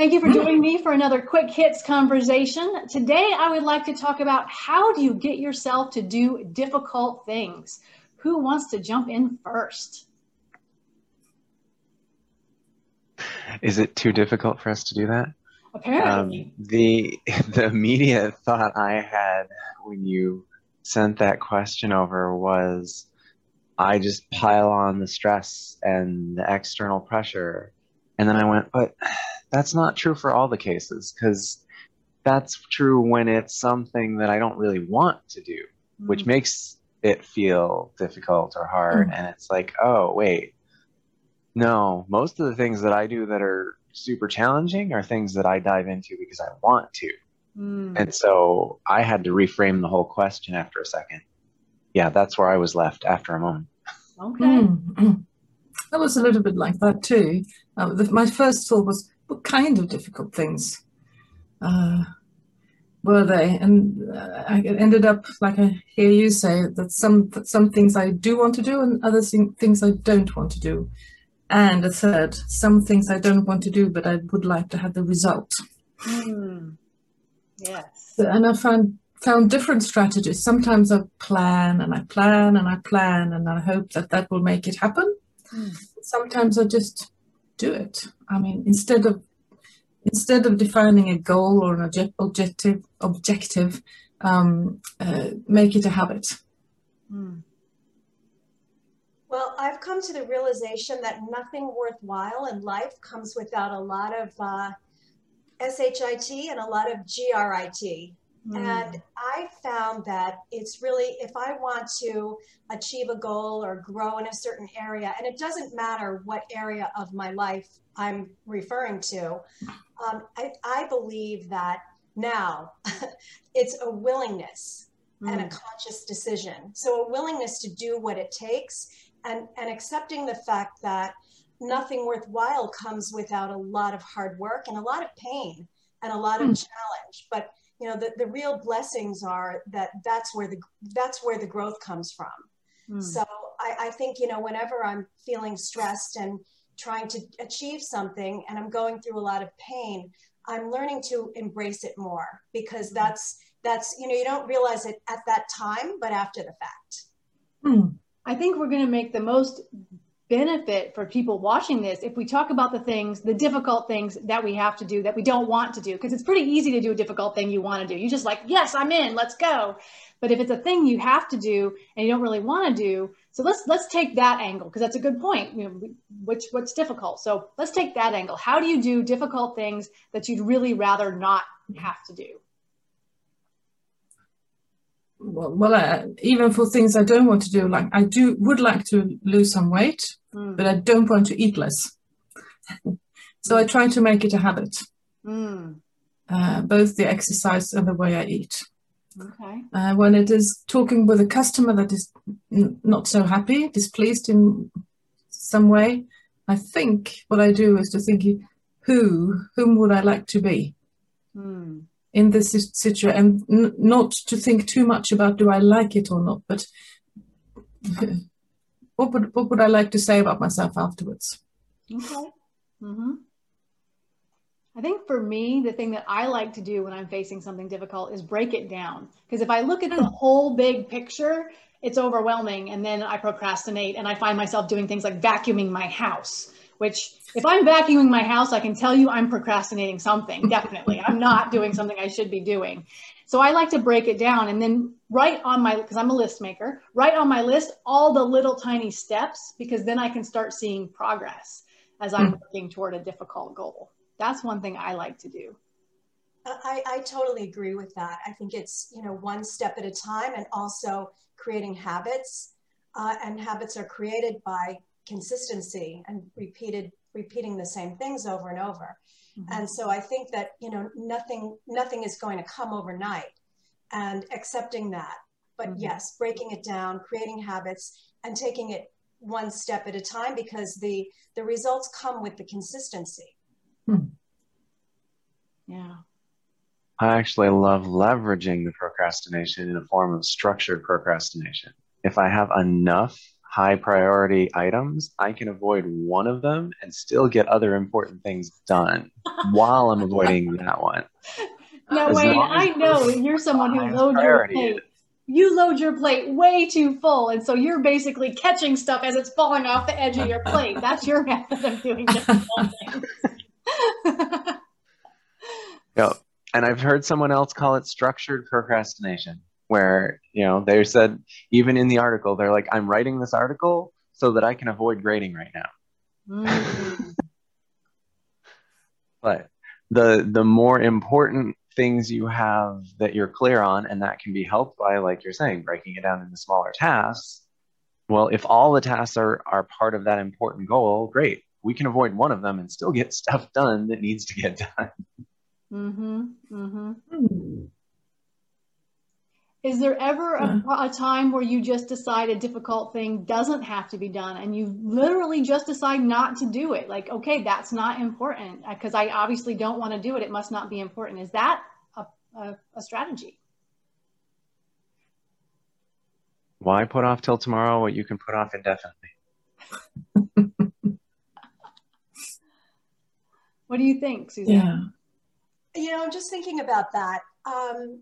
Thank you for joining me for another quick hits conversation. Today, I would like to talk about how do you get yourself to do difficult things? Who wants to jump in first? Is it too difficult for us to do that? Apparently. Um, the the immediate thought I had when you sent that question over was I just pile on the stress and the external pressure. And then I went, but that's not true for all the cases because that's true when it's something that I don't really want to do, mm. which makes it feel difficult or hard. Mm. And it's like, oh, wait, no, most of the things that I do that are super challenging are things that I dive into because I want to. Mm. And so I had to reframe the whole question after a second. Yeah, that's where I was left after a moment. Okay. Mm. That was a little bit like that too. Uh, the, my first thought was, what kind of difficult things uh, were they? And uh, I ended up, like I hear you say, that some that some things I do want to do and other things I don't want to do. And a third, some things I don't want to do, but I would like to have the result. Mm. Yes. And I found found different strategies. Sometimes I plan and I plan and I plan and I hope that that will make it happen. Mm. Sometimes I just do it. I mean, instead of instead of defining a goal or an object, objective objective, um, uh, make it a habit. Mm. Well, I've come to the realization that nothing worthwhile in life comes without a lot of uh, SHIT and a lot of GRIT. Mm. And I found that it's really, if I want to achieve a goal or grow in a certain area, and it doesn't matter what area of my life I'm referring to, um, I, I, believe that now it's a willingness mm. and a mm. conscious decision. So a willingness to do what it takes and, and accepting the fact that nothing worthwhile comes without a lot of hard work and a lot of pain and a lot of mm. challenge. But you know, the, the real blessings are that that's where the that's where the growth comes from. Mm. So I, I think, you know, whenever I'm feeling stressed and trying to achieve something and I'm going through a lot of pain, I'm learning to embrace it more because hmm. that's that's you know you don't realize it at that time but after the fact mm. i think we're going to make the most benefit for people watching this if we talk about the things, the difficult things that we have to do that we don't want to do. Because it's pretty easy to do a difficult thing you want to do. You just like, yes, I'm in, let's go. But if it's a thing you have to do and you don't really want to do, so let's let's take that angle because that's a good point. You know, which what's difficult. So let's take that angle. How do you do difficult things that you'd really rather not have to do? well, well uh, even for things I don't want to do, like I do would like to lose some weight, mm. but I don't want to eat less. so I try to make it a habit, mm. uh, both the exercise and the way I eat. Okay. Uh, when it is talking with a customer that is not so happy, displeased in some way, I think what I do is to think, who, whom would I like to be? Mm in this situation and not to think too much about do I like it or not, but what would what would I like to say about myself afterwards? Okay. Mm-hmm. I think for me, the thing that I like to do when I'm facing something difficult is break it down. Because if I look at the hmm. whole big picture, it's overwhelming, and then I procrastinate, and I find myself doing things like vacuuming my house which if I'm vacuuming my house, I can tell you I'm procrastinating something. Definitely. I'm not doing something I should be doing. So I like to break it down and then write on my, because I'm a list maker, write on my list all the little tiny steps because then I can start seeing progress as I'm mm. working toward a difficult goal. That's one thing I like to do. I, I totally agree with that. I think it's, you know, one step at a time and also creating habits. Uh, and habits are created by consistency and repeated repeating the same things over and over. Mm-hmm. And so I think that you know nothing nothing is going to come overnight, and accepting that. But mm-hmm. yes, breaking it down, creating habits, and taking it one step at a time because the the results come with the consistency. Hmm. Yeah. I actually love leveraging the procrastination in a form of structured procrastination. If I have enough high priority items, I can avoid one of them and still get other important things done while I'm avoiding that one. Now, Wayne, I know you're someone who loads your plate. You load your plate way too full, and so you're basically catching stuff as it's falling off the edge of your plate. That's your method of doing difficult yep. And I've heard someone else call it structured procrastination where you know they said even in the article they're like i'm writing this article so that i can avoid grading right now mm. but the the more important things you have that you're clear on and that can be helped by like you're saying breaking it down into smaller tasks well if all the tasks are are part of that important goal great we can avoid one of them and still get stuff done that needs to get done mm-hmm mm-hmm mm. Is there ever a, a, time where you just decide a difficult thing doesn't have to be done and you literally just decide not to do it? Like, okay, that's not important because I obviously don't want to do it. It must not be important. Is that a, a, a strategy? Why put off till tomorrow what you can put off indefinitely? what do you think, Suzanne? Yeah. You know, I'm just thinking about that. Um,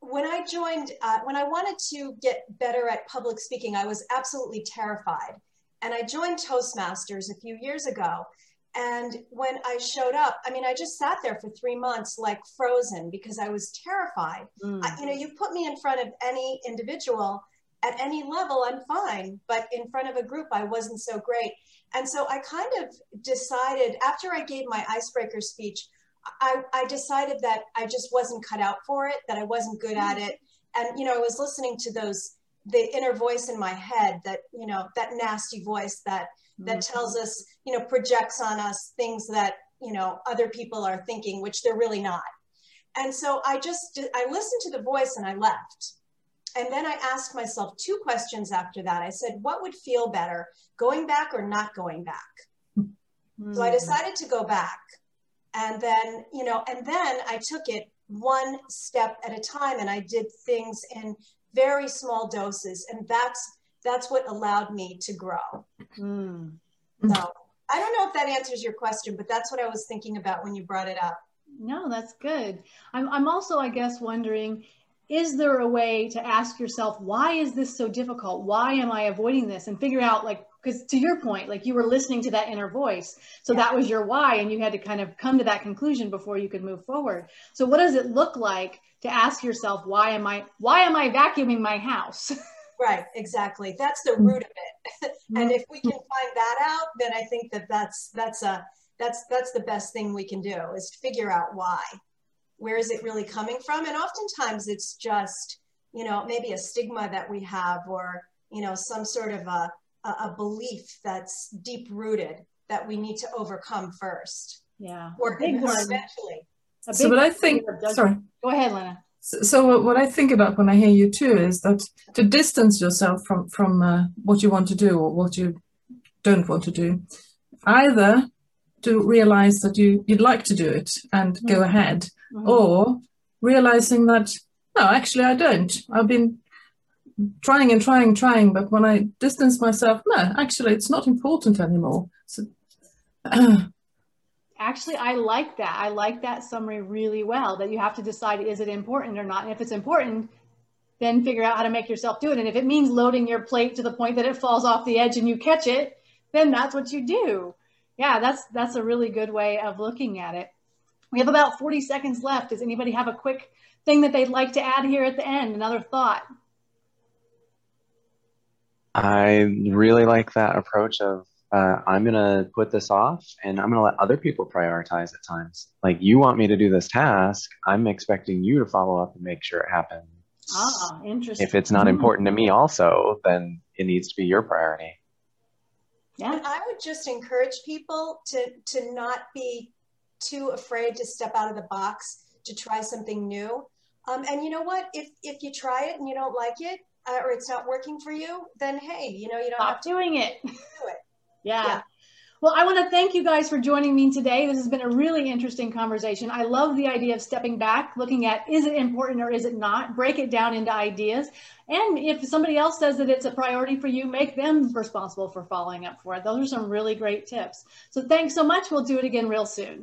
when I joined, uh, when I wanted to get better at public speaking, I was absolutely terrified. And I joined Toastmasters a few years ago. And when I showed up, I mean, I just sat there for three months like frozen because I was terrified. Mm. I, you know, you put me in front of any individual at any level, I'm fine. But in front of a group, I wasn't so great. And so I kind of decided after I gave my icebreaker speech, I, I decided that I just wasn't cut out for it, that I wasn't good at it. And, you know, I was listening to those, the inner voice in my head that, you know, that nasty voice that, that mm-hmm. tells us, you know, projects on us things that, you know, other people are thinking, which they're really not. And so I just, I listened to the voice and I left. And then I asked myself two questions after that. I said, what would feel better, going back or not going back? Mm-hmm. So I mm. decided to go back and then you know and then i took it one step at a time and i did things in very small doses and that's that's what allowed me to grow mm. so i don't know if that answers your question but that's what i was thinking about when you brought it up no that's good i'm, I'm also i guess wondering is there a way to ask yourself why is this so difficult? Why am i avoiding this? And figure out like because to your point like you were listening to that inner voice. So yeah. that was your why and you had to kind of come to that conclusion before you could move forward. So what does it look like to ask yourself why am i why am i vacuuming my house? Right exactly. That's the mm-hmm. root of it. And if we can mm-hmm. find that out then i think that that's that's a that's that's the best thing we can do is figure out why where is it really coming from and oftentimes it's just you know maybe a stigma that we have or you know some sort of a a, a belief that's deep rooted that we need to overcome first. Yeah. Or big eventually. So what I think, sorry. Go ahead, Lena. So, so, what I think about when I hear you too is that to distance yourself from from uh, what you want to do or what you don't want to do, either to realize that you you'd like to do it and mm-hmm. go ahead, mm-hmm. or realizing that no, actually I don't. I've been trying and trying, trying, but when I distance myself, no, actually, it's not important anymore. So, actually, I like that. I like that summary really well. That you have to decide is it important or not, and if it's important, then figure out how to make yourself do it. And if it means loading your plate to the point that it falls off the edge and you catch it, then that's what you do. Yeah, that's that's a really good way of looking at it. We have about 40 seconds left. Does anybody have a quick thing that they'd like to add here at the end? Another thought? I really like that approach of uh, I'm going to put this off and I'm going to let other people prioritize at times. Like you want me to do this task, I'm expecting you to follow up and make sure it happens. Ah, interesting. If it's not mm-hmm. important to me also, then it needs to be your priority. Yeah. And I would just encourage people to to not be too afraid to step out of the box to try something new. Um, and you know what? If if you try it and you don't like it, uh, or it's not working for you, then hey, you know, you don't stop doing it. Do it. yeah. yeah. Well, I want to thank you guys for joining me today. This has been a really interesting conversation. I love the idea of stepping back, looking at is it important or is it not, break it down into ideas. And if somebody else says that it's a priority for you, make them responsible for following up for it. Those are some really great tips. So thanks so much. We'll do it again real soon.